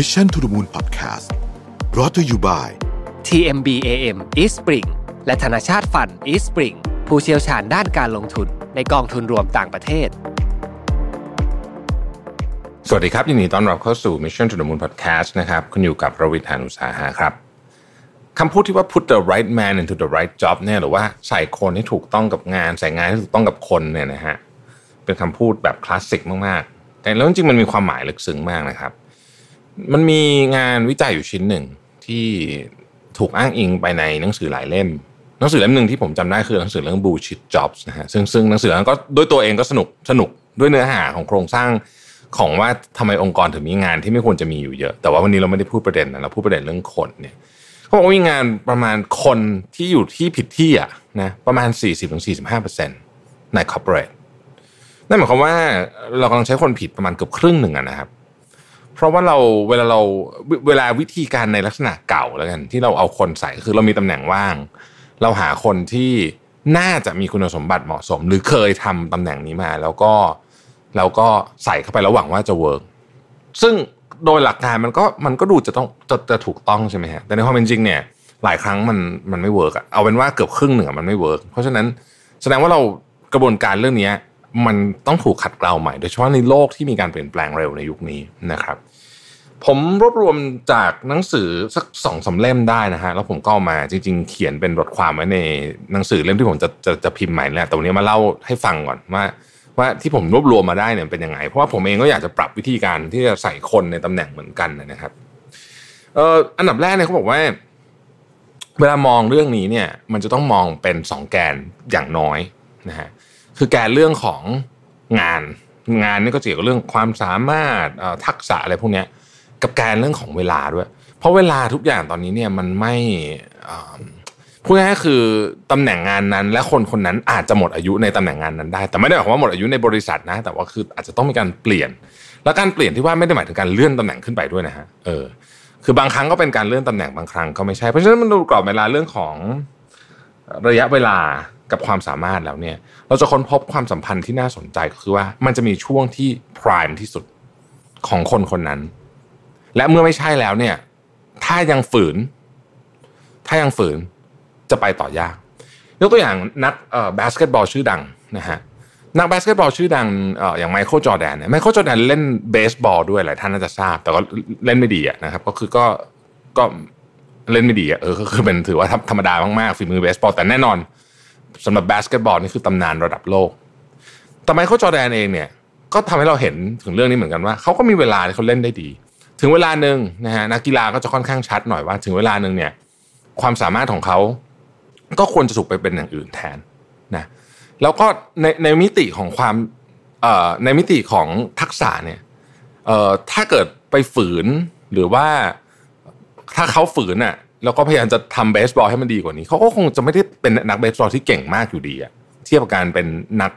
Mission to the Moon Podcast brought to you by TMBAM East Spring และธนาชาติฟัน East Spring ผู้เชี่ยวชาญด้านการลงทุนในกองทุนรวมต่างประเทศ สวัสดีครับยินดีต้อนรับเข้าสู่ Mission to the Moon Podcast นะครับ คุณอยู่กับประวิทยานุสาหะครับคำพูดที่ว่า put the right man into the right job เนี่ยหรือว่าใส่คนให้ถูกต้องกับงาน ใส่งานให้ถูกต้องกับคนเนี่ยนะฮะเป็นคำพูดแบบคลาสสิกมากๆ แต่แล้วจริงๆมันมีความหมายลึกซึ้งมากนะครับ มันมีงานวิจัยอยู่ชิ้นหนึ่งที่ถูกอ้างอิงไปในหนังสือหลายเล่ม หนังสือเล่มหนึ่งที่ผมจำได้คือหนังสือเรื่อง bullshit jobs นะฮะซึ่งซึ่งหนังสือนั้นก็ด้วยตัวเองก็สนุกสนุกด้วยเนื้อหาของโครงสร้างของว่าทำไมองค์กรถึงมีงานที่ไม่ควรจะมีอยู่เยอะ แต่ว่าวันนี้เราไม่ได้พูดประเด็นนะเราพูดประเด็นเรื่องคนเนี่ยเขาบอกว่ามีงานประมาณคนที่อยู่ที่ผิดที่อะนะประมาณ 40-45%ใน corporate นั่นหมายความว่าเรากำลังใช้คนผิดประมาณเกือบครึ่งหนึ่งอะนะครับ เพราะว่าเราเวลาเราเวลาวิธีการในลักษณะเก่าแล้วกัน ที่เราเอาคนใส่คือเรามีตำแหน่งว่าง เราหาคนที่น่าจะมีคุณสมบัติเหมาะสม หรือเคยทำตำแหน่งนี้มา แล้วก็แล้วก็ใส่เข้าไปแล้วหวังว่าจะเวิร์กซึ่งโดยหลักการมันก็มันก็ดูจะต้องจะจะถูกต้องใช่ไหมฮะแต่ในความเป็นจริงเนี่ยหลายครั้งมันมันไม่ work อะเอาเป็นว่าเกือบครึ่งหนึ่งมันไม่ work เพราะฉะนั้นแสดงว่าเรากระบวนการเรื่องนี้ มันต้องถูกขัดเกลาใหม่ โดยเฉพาะในโลกที่มีการเปลี่ยนแปลงเร็วในยุคนี้นะครับ ผมรวบรวมจากหนังสือสักสองสามเล่มได้นะฮะแล้วผมก็มาจริง ๆ เขียนเป็นบทความไว้ในหนังสือเล่มที่ผมจะจะจะพิมพ์ใหม่แหละแต่วันนี้มาเล่าให้ฟังก่อนว่าว่าที่ผมรวบรวมมาได้เนี่ยเป็นยังไง เพราะว่าผมเองก็อยากจะปรับวิธีการที่จะใส่คนในตำแหน่งเหมือนกันนะครับเอ่ออันดับแรกเนี่ยเขาบอกว่า เวลามองเรื่องนี้เนี่ย มันจะต้องมองเป็นสองแกนอย่างน้อยนะฮะ คือแกนเรื่องของงาน งานนี่ก็เกี่ยวกับเรื่องความสามารถทักษะอะไรพวกนี้กับแกนเรื่องของเวลาด้วย เพราะเวลาทุกอย่างตอนนี้เนี่ยมันไม่พูดง่ายๆคือตำแหน่งงานนั้น และคนคนนั้นอาจจะหมดอายุในตำแหน่งงานนั้นได้ แต่ไม่ได้หมายความว่าหมดอายุในบริษัทนะ แต่ว่าคืออาจจะต้องมีการเปลี่ยน และการเปลี่ยนที่ว่าไม่ได้หมายถึงการเลื่อนตำแหน่งขึ้นไปด้วยนะฮะเออคือบางครั้งก็เป็นการเลื่อนตำแหน่งบางครั้งก็ไม่ใช่เพราะฉะนั้นมันดูกรอบเวลาเรื่องของระยะเวลา กับความสามารถแล้วเนี่ย เราจะค้นพบความสัมพันธ์ที่น่าสนใจก็คือว่ามันจะมีช่วงที่พรามที่สุดของคนคนนั้น และเมื่อไม่ใช่แล้วเนี่ย ถ้ายังฝืน ถ้ายังฝืนจะไปต่อยากยกตัวอย่างนักบาสเกตบอลชื่อดังนะฮะนักบาสเกตบอลชื่อดังออย่างไมเคิลจอแดนเนี่ยไมเคิลจอแดนเล่นเบสบอลด้วยหลายท่านน่าจะทราบ แต่ก็เล่นไม่ดีนะครับ ก็คือก็ก็เล่นไม่ดีอะเออก็คือเป็นถือว่าธรรมดามากๆฝีมือเบสบอลแต่แน่นอน สำหรับบาสเกตบอลนี่คือตำนานระดับโลก แต่ไมเคิลจอแดนเองเนี่ยก็ทำให้เราเห็นถึงเรื่องนี้เหมือนกันว่าเขาก็มีเวลาที่เขาเล่นได้ดี ถึงเวลาหนึ่งนะฮะนักกีฬาก็จะค่อนข้างชัดหน่อยว่า ถึงเวลาหนึ่งเนี่ยความสามารถของเขาก็ควรจะถูกไปเป็นอย่างอื่นแทนนะแล้วก็ในในมิติของความเอ่อในมิติของทักษะเนี่ยเอ่อถ้าเกิดไปฝืนหรือว่าถ้าเขาฝืนอะ แล้วก็พยายามจะทำเบสบอลให้มันดีกว่านี้ เขาก็คงจะไม่ได้เป็นนักเบสบอลที่เก่งมากอยู่ดีอะเทียบกับการเป็นนัก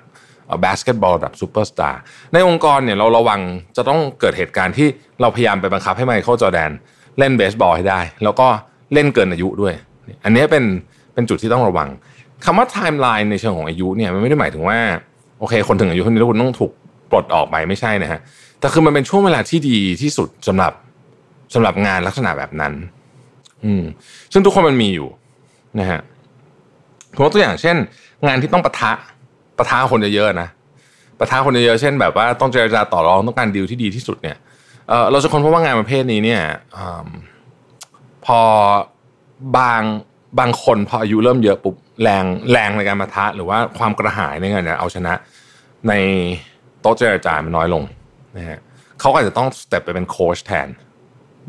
บาสเกตบอลแบบซูเปอร์สตาร์ในองค์กรเนี่ยเราระวังจะต้องเกิดเหตุการณ์ที่เราพยายามไปบังคับให้ไมเคิลจอแดนเล่นเบสบอลให้ได้ แล้วก็เล่นเกินอายุด้วย อันนี้เป็นเป็นจุดที่ต้องระวังคำว่าไทม์ไลน์ในเชิงของอายุเนี่ยมันไม่ได้หมายถึงว่าโอเค คนถึงอายุเท่านี้แล้วคุณต้องถูกปลดออกไปไม่ใช่นะฮะแต่คือมันเป็นช่วงเวลาที่ดีที่สุดสำหรับสำหรับงานลักษณะแบบนั้น อืมซึ่งทุกคนมันมีอยู่นะฮะผมตัวอย่างเช่น งานที่ต้องปะทะปะทะคนเยอะๆนะปะทะคนเยอะๆเช่นแบบว่าต้องเจรจาต่อรองต้องการดีลที่ดีที่สุดเนี่ยเออเราจะค้นพบว่างานประเภทนี้เนี่ยอพอบางบางคนพออายุเริ่มเยอะปุ๊บแรงแรงในการปะทะ หรือว่าความกระหายในการเอาชนะ ในโต๊ะเจรจามันน้อยลงนะฮะเขาอาจจะต้องสเต็ปไปเป็นโค้ชแทน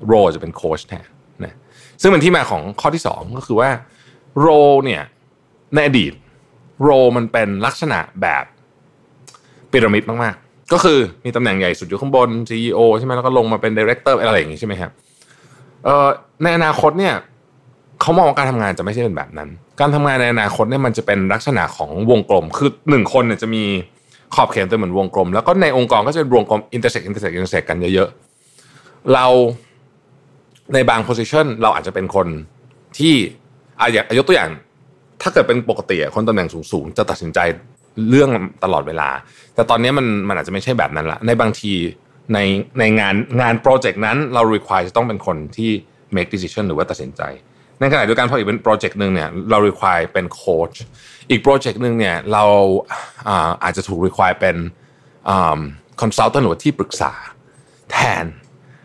โรจะเป็นโค้ชแทน ซึ่งเป็นที่มาของข้อที่สองก็คือว่าโรเนี่ยในอดีตโรมันเป็นลักษณะแบบพีระมิดมากๆ ก็คือมีตำแหน่งใหญ่สุดอยู่ข้างบน CEO ใช่ไหมแล้วก็ลงมาเป็น director อะไรอย่างงี้ใช่ไหมครับในอนาคตเนี่ยเขามองว่าการทำงานจะไม่ใช่เป็นแบบนั้น การทำงานในอนาคตเนี่ยมันจะเป็นลักษณะของวงกลม คือหนึ่งคนเนี่ยจะมีขอบเขตตัวเหมือนวงกลม แล้วก็ในองค์กรก็จะเป็นวงกลม intersect intersect intersect กันเยอะๆ เรา ในบาง position เราอาจจะเป็นคนที่อาอยากยกตัวอย่าง ถ้าเกิดเป็นปกติคนตำแหน่งสูงๆจะตัดสินใจเรื่องตลอดเวลา แต่ตอนนี้มันมันอาจจะไม่ใช่แบบนั้นละในบางทีในในงานงานโปรเจกต์นั้นเรา require จะต้องเป็นคนที่ make decision หรือว่าตัดสินใจในขณะเดียวกันพออีกเป็นโปรเจกต์หนึ่งเนี่ยเรา require เป็นโค้ชอีกโปรเจกต์หนึ่งเนี่ยเราอาจจะถูก require เป็น consultant หรือที่ปรึกษาแทน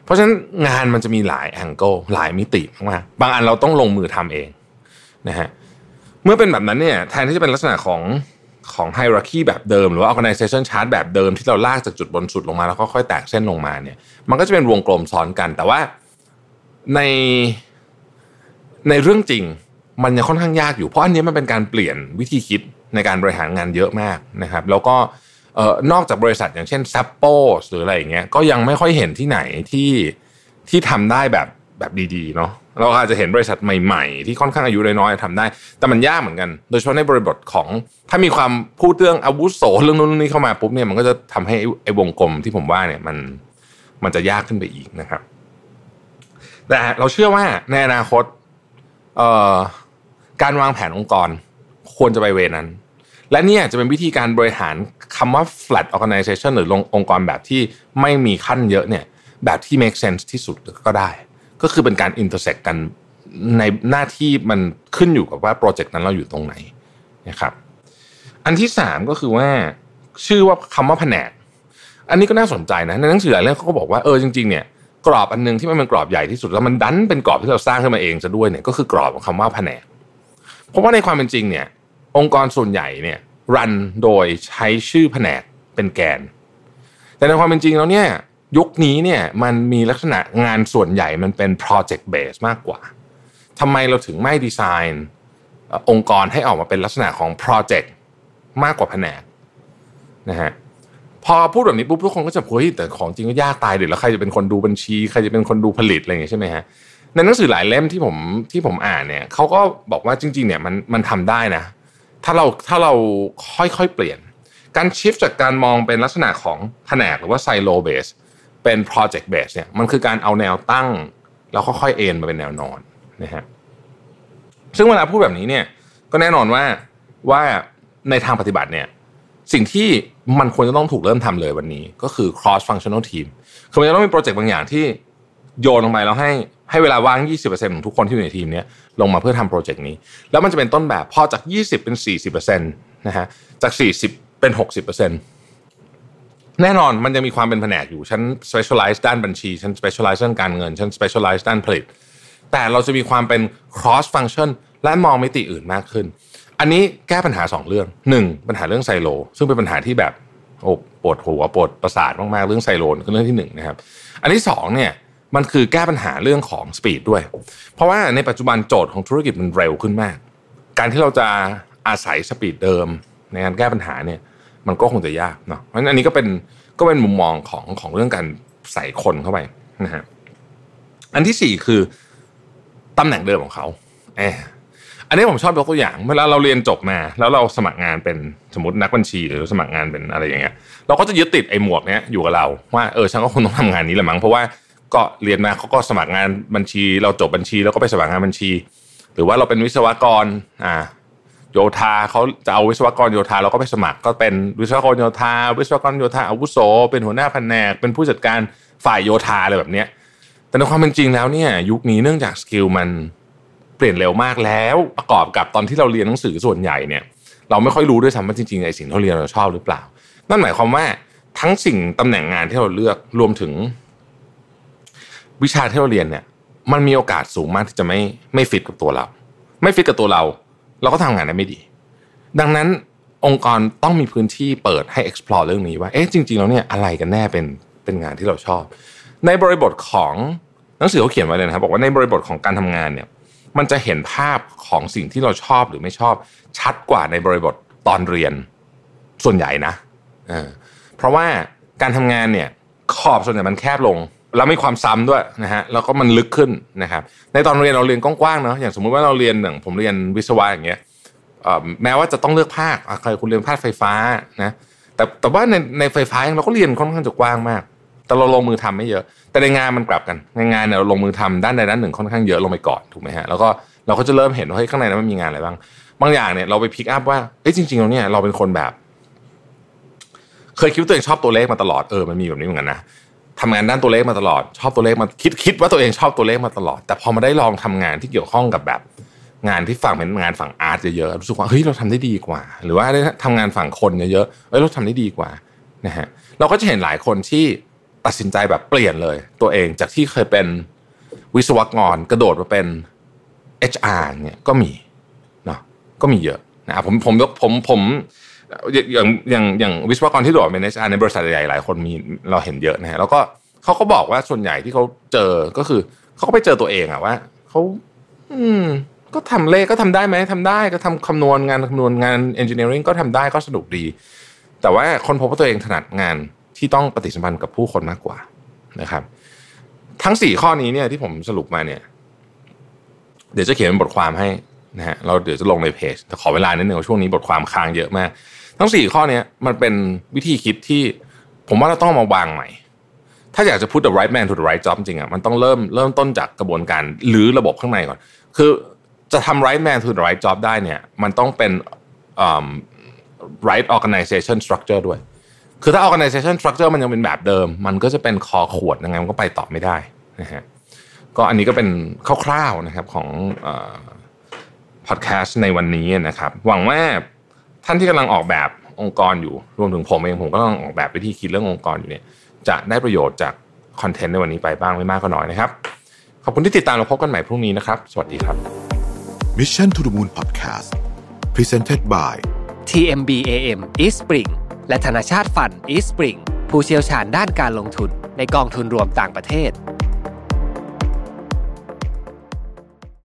เพราะฉะนั้นงานมันจะมีหลายแองเกิลหลายมิติมากบางอันเราต้องลงมือทำเองนะฮะเมื่อเป็นแบบนั้นเนี่ยแทนที่จะเป็นลักษณะของของไฮรักีแบบเดิม หรือว่า organization chart แบบเดิมที่เราลากจากจุดบนสุดลงมาแล้วก็ค่อยแตกเส้นลงมาเนี่ยมันก็จะเป็นวงกลมซ้อนกัน แต่ว่าในในเรื่องจริงมันยังค่อนข้างยากอยู่เพราะอันนี้มันเป็นการเปลี่ยนวิธีคิดในการบริหารงานเยอะมากนะครับ แล้วก็ นอกจากบริษัทอย่างเช่นซัปโปหรืออะไรอย่างเงี้ยก็ยังไม่ค่อยเห็นที่ไหนที่ที่ทำได้แบบแบบดีๆเนาะเราอาจจะเห็นบริษัทใหม่ๆ ที่ค่อนข้างอายุน้อยๆทำได้ แต่มันยากเหมือนกัน โดยเฉพาะในบริบทของ ถ้ามีความพูดเรื่องอาวุโสเรื่องนู้นเรื่องนี้เข้ามาปุ๊บเนี่ยมันก็จะทำให้ไอ้วงกลมที่ผมว่าเนี่ยมันมันจะยากขึ้นไปอีกนะครับ แต่เราเชื่อว่าในอนาคตการวางแผนองค์กร ควรจะไปเวนั้น และนี่จะเป็นวิธีการบริหารคำว่า flat organization หรือองค์กรแบบที่ไม่มีขั้นเยอะเนี่ยแบบที่ make sense ที่สุดก็ได้ ก็คือเป็นการ intersect กันในหน้าที่มันขึ้นอยู่กับว่าโปรเจกต์นั้นเราอยู่ตรงไหนนะครับอันที่สามก็คือว่าชื่อว่าคำว่าแผนก อันนี้ก็น่าสนใจนะในหนังสือหลายเรื่องเขาก็บอกว่าเออจริงๆเนี่ยกรอบอันนึงที่มันเป็นกรอบใหญ่ที่สุดแล้วมันดันเป็นกรอบที่เราสร้างขึ้นมาเองจะด้วยเนี่ยก็คือกรอบของคำว่าแผนกเพราะว่าในความเป็นจริงเนี่ย องค์กรส่วนใหญ่เนี่ยรันโดยใช้ชื่อแผนกเป็นแกน แต่ในความเป็นจริงแล้วเนี่ยยุคนี้เนี่ยมันมีลักษณะงานส่วนใหญ่มันเป็น project base มากกว่าทำไมเราถึงไม่ดีไซน์องค์กรให้ออกมาเป็นลักษณะของ project มากกว่าแผนกนะฮะพอพูดแบบนี้ปุ๊บทุกคนก็จะพูดแต่ของจริงก็ยากตายเดี๋ยวแล้วใครจะเป็นคนดูบัญชีใครจะเป็นคนดูผลิตอะไรอย่างเงี้ยใช่ไหมฮะในหนังสือหลายเล่มที่ผมที่ผมอ่านเนี่ยเขาก็บอกว่าจริงๆเนี่ยมันมันทำได้นะ ถ้าเราถ้าเราค่อยๆเปลี่ยน การชิฟจากการมองเป็นลักษณะของแผนกหรือว่าไซโลเบสเป็น project base เนี่ยมันคือการเอาแนวตั้ง แล้วค่อยๆเอ็นมาเป็นแนวนอนนะฮะซึ่งเวลาพูดแบบนี้เนี่ยก็แน่นอนว่าว่าในทางปฏิบัติเนี่ยสิ่งที่มันควรจะต้องถูกเริ่มทำเลยวันนี้ ก็คือ cross functional team คือมันจะต้องมีโปรเจกต์บางอย่างที่โยนลงไปแล้วให้ ให้เวลาว่าง 20%ของทุกคนที่อยู่ในทีมนี้ลงมาเพื่อทำโปรเจกต์นี้ แล้วมันจะเป็นต้นแบบพอจาก 20 เป็น 40%นะฮะจาก 40 เป็น 60%แน่นอนมันยังมีความเป็นแผนกอยู่ฉัน specialize ด้านบัญชีฉัน specialize ด้านการเงินฉัน specialize ด้านผลิต แต่เราจะมีความเป็น cross function และมองมิติอื่นมากขึ้น อันนี้แก้ปัญหา 2 เรื่อง 1. ปัญหาเรื่องไซโล ซึ่งเป็นปัญหาที่แบบโอ้ปวดหัวปวดประสาทมากๆเรื่องไซโลคือเรื่องที่1นะครับอันที่2เนี่ย มันคือแก้ปัญหาเรื่องของ speed ด้วย เพราะว่าในปัจจุบันโจทย์ของธุรกิจมันเร็วขึ้นมาก การที่เราจะอาศัย speed เดิม ในการแก้ปัญหาเนี่ยมันก็คงจะยากเนาะเพราะฉะนั้นอันนี้ก็เป็นก็เป็นมุมมองของของเรื่องการใส่คนเข้าไปนะฮะอันที่สี่คือตำแหน่งเดิมของเขาเอออันนี้ผมชอบยกตัวอย่างเวลาเราเรียนจบมาแล้วเราสมัครงานเป็นสมมตินักบัญชีหรือสมัครงานเป็นอะไรอย่างเงี้ย เราก็จะยึดติดไอ้หมวกเนี้ยอยู่กับเราว่าเออฉันก็คงต้องทำงานนี้แหละมั้งเพราะว่า ก็เรียนมาเขาก็สมัครงานบัญชี เราจบบัญชีแล้วก็ไปสมัครงานบัญชี หรือว่าเราเป็นวิศวกรอ่าโยธาเขาจะเอาวิศวกรโยธาเราก็ไปสมัคร ก็เป็นวิศวกรโยธา วิศวกรโยธาอาวุโส เป็นหัวหน้าแผนก เป็นผู้จัดการฝ่ายโยธาอะไรแบบเนี้ยแต่ในความเป็นจริงแล้วเนี่ยยุคนี้เนื่องจากสกิลมันเปลี่ยนเร็วมากแล้วประกอบกับตอนที่เราเรียนหนังสือส่วนใหญ่เนี่ย เราไม่ค่อยรู้ด้วยซ้ำว่าจริงๆไอ้สิ่งที่เราเรียนเราชอบหรือเปล่า นั่นหมายความว่าทั้งสิ่งตำแหน่งงานที่เราเลือกรวมถึง วิชาที่เราเรียนเนี่ย มันมีโอกาสสูงมากที่จะไม่ไม่ฟิตกับตัวเรา ไม่ฟิตกับตัวเรา เราก็ทำงานได้ไม่ดี ดังนั้นองค์กรต้องมีพื้นที่เปิดให้ explore เรื่องนี้ว่าเอ๊ะจริงๆแล้วเนี่ยอะไรกันแน่เป็นเป็นงานที่เราชอบ ในบริบทของหนังสือเขาเขียนไว้เลยนะครับบอกว่าในบริบทของการทำงานเนี่ยมันจะเห็นภาพของสิ่งที่เราชอบหรือไม่ชอบชัดกว่าในบริบทตอนเรียนส่วนใหญ่นะเเพราะว่าการทำงานเนี่ยขอบส่วนใหญ่มันแคบลง แล้วมีความซ้ำด้วยนะฮะแล้วก็มันลึกขึ้นนะครับ ในตอนเรียนเราเรียนกว้างๆเนาะอย่างสมมุติว่าเราเรียนอย่างผมเรียนวิศวะอย่างเงี้ยแม้ว่าจะต้องเลือกภาคใครคุณเรียนภาคไฟฟ้านะแต่แต่ว่าในในไฟฟ้าเราก็เรียนค่อนข้างจะกว้างมาก แต่เราลงมือทำไม่เยอะ แต่ในงานมันกลับกันในงานเนี่ยเราลงมือทำด้านใดด้านหนึ่งค่อนข้างเยอะลงไปก่อนถูกไหมฮะแล้วก็เราก็จะเริ่มเห็นว่าเฮ้ยข้างในนั้นมันมีงานอะไรบ้างบางอย่างเนี่ยเราไปพิกอัพว่าเอ้ยจริงๆเราเนี่ยเราเป็นคนแบบ เคยคิดว่าตัวเองชอบตัวเลขมาตลอดเออมันมีแบบนี้เหมือนกันนะ ทำงานด้านตัวเลขมาตลอด ชอบตัวเลขมาคิดคิดว่าตัวเองชอบตัวเลขมาตลอด แต่พอมาได้ลองทำงานที่เกี่ยวข้องกับแบบงานที่ฝั่งเป็นงานฝั่งอาร์ตเยอะๆรู้สึกว่าเฮ้ยเราทำได้ดีกว่า หรือว่าได้ทำงานฝั่งคนเยอะๆเฮ้ยเราทำได้ดีกว่านะฮะเราก็จะเห็นหลายคนที่ตัดสินใจแบบเปลี่ยนเลย ตัวเองจากที่เคยเป็นวิศวกรกระโดดมาเป็น HR เนี่ยก็มีเนาะก็มีเยอะนะผมผมยกผมผม อย่างอย่างอย่างวิศวกรที่โดดเป็น HR ในบริษัทใหญ่หลายคนมีเราเห็นเยอะนะฮะแล้วก็เขาก็บอกว่าส่วนใหญ่ที่เขาเจอก็คือเขาก็ไปเจอตัวเองอะว่าเขาอืมก็ทำเลขก็ทำได้ไหมทำได้ก็ทำคำนวณงานคำนวณงานเอนจิเนียริงก็ทำได้ก็สนุกดี แต่ว่าคนพบว่าตัวเองถนัดงานที่ต้องปฏิสัมพันธ์กับผู้คนมากกว่านะครับ ทั้งสี่ข้อนี้เนี่ยที่ผมสรุปมาเนี่ย เดี๋ยวจะเขียนเป็นบทความให้ นะฮะเราเดี๋ยวจะลงในเพจแต่ขอเวลานิดนึงช่วงนี้บทความค้างเยอะมาก ทั้งสี่ข้อนี้มันเป็นวิธีคิดที่ผมว่าเราต้องมาวางใหม่ ถ้าอยากจะพูด the right man to the right job จริงอะมันต้องเริ่มเริ่มต้นจากกระบวนการหรือระบบข้างในก่อน คือจะทำ right man to the right job ได้เนี่ยมันต้องเป็น right organization structure ด้วย คือถ้า organization structure มันยังเป็นแบบเดิม มันก็จะเป็นคอขวดยังไงมันก็ไปต่อไม่ได้นะฮะก็อันนี้ก็เป็นคร่าวๆนะครับของ พอดแคสต์ในวันนี้นะครับ หวังว่าท่านที่กำลังออกแบบองค์กรอยู่รวมถึงผมเองผมก็กำลังออกแบบวิธีคิดเรื่ององค์กรอยู่เนี่ยจะได้ประโยชน์จากคอนเทนต์ในวันนี้ไปบ้างไม่มากก็น้อยนะครับ ขอบคุณที่ติดตามเราพบกันใหม่พรุ่งนี้นะครับ สวัสดีครับ Mission to the Moon Podcast Presented by TMBAM East Spring และธนาชาติฟัน East Spring ผู้เชี่ยวชาญด้านการลงทุนในกองทุนรวมต่างประเทศ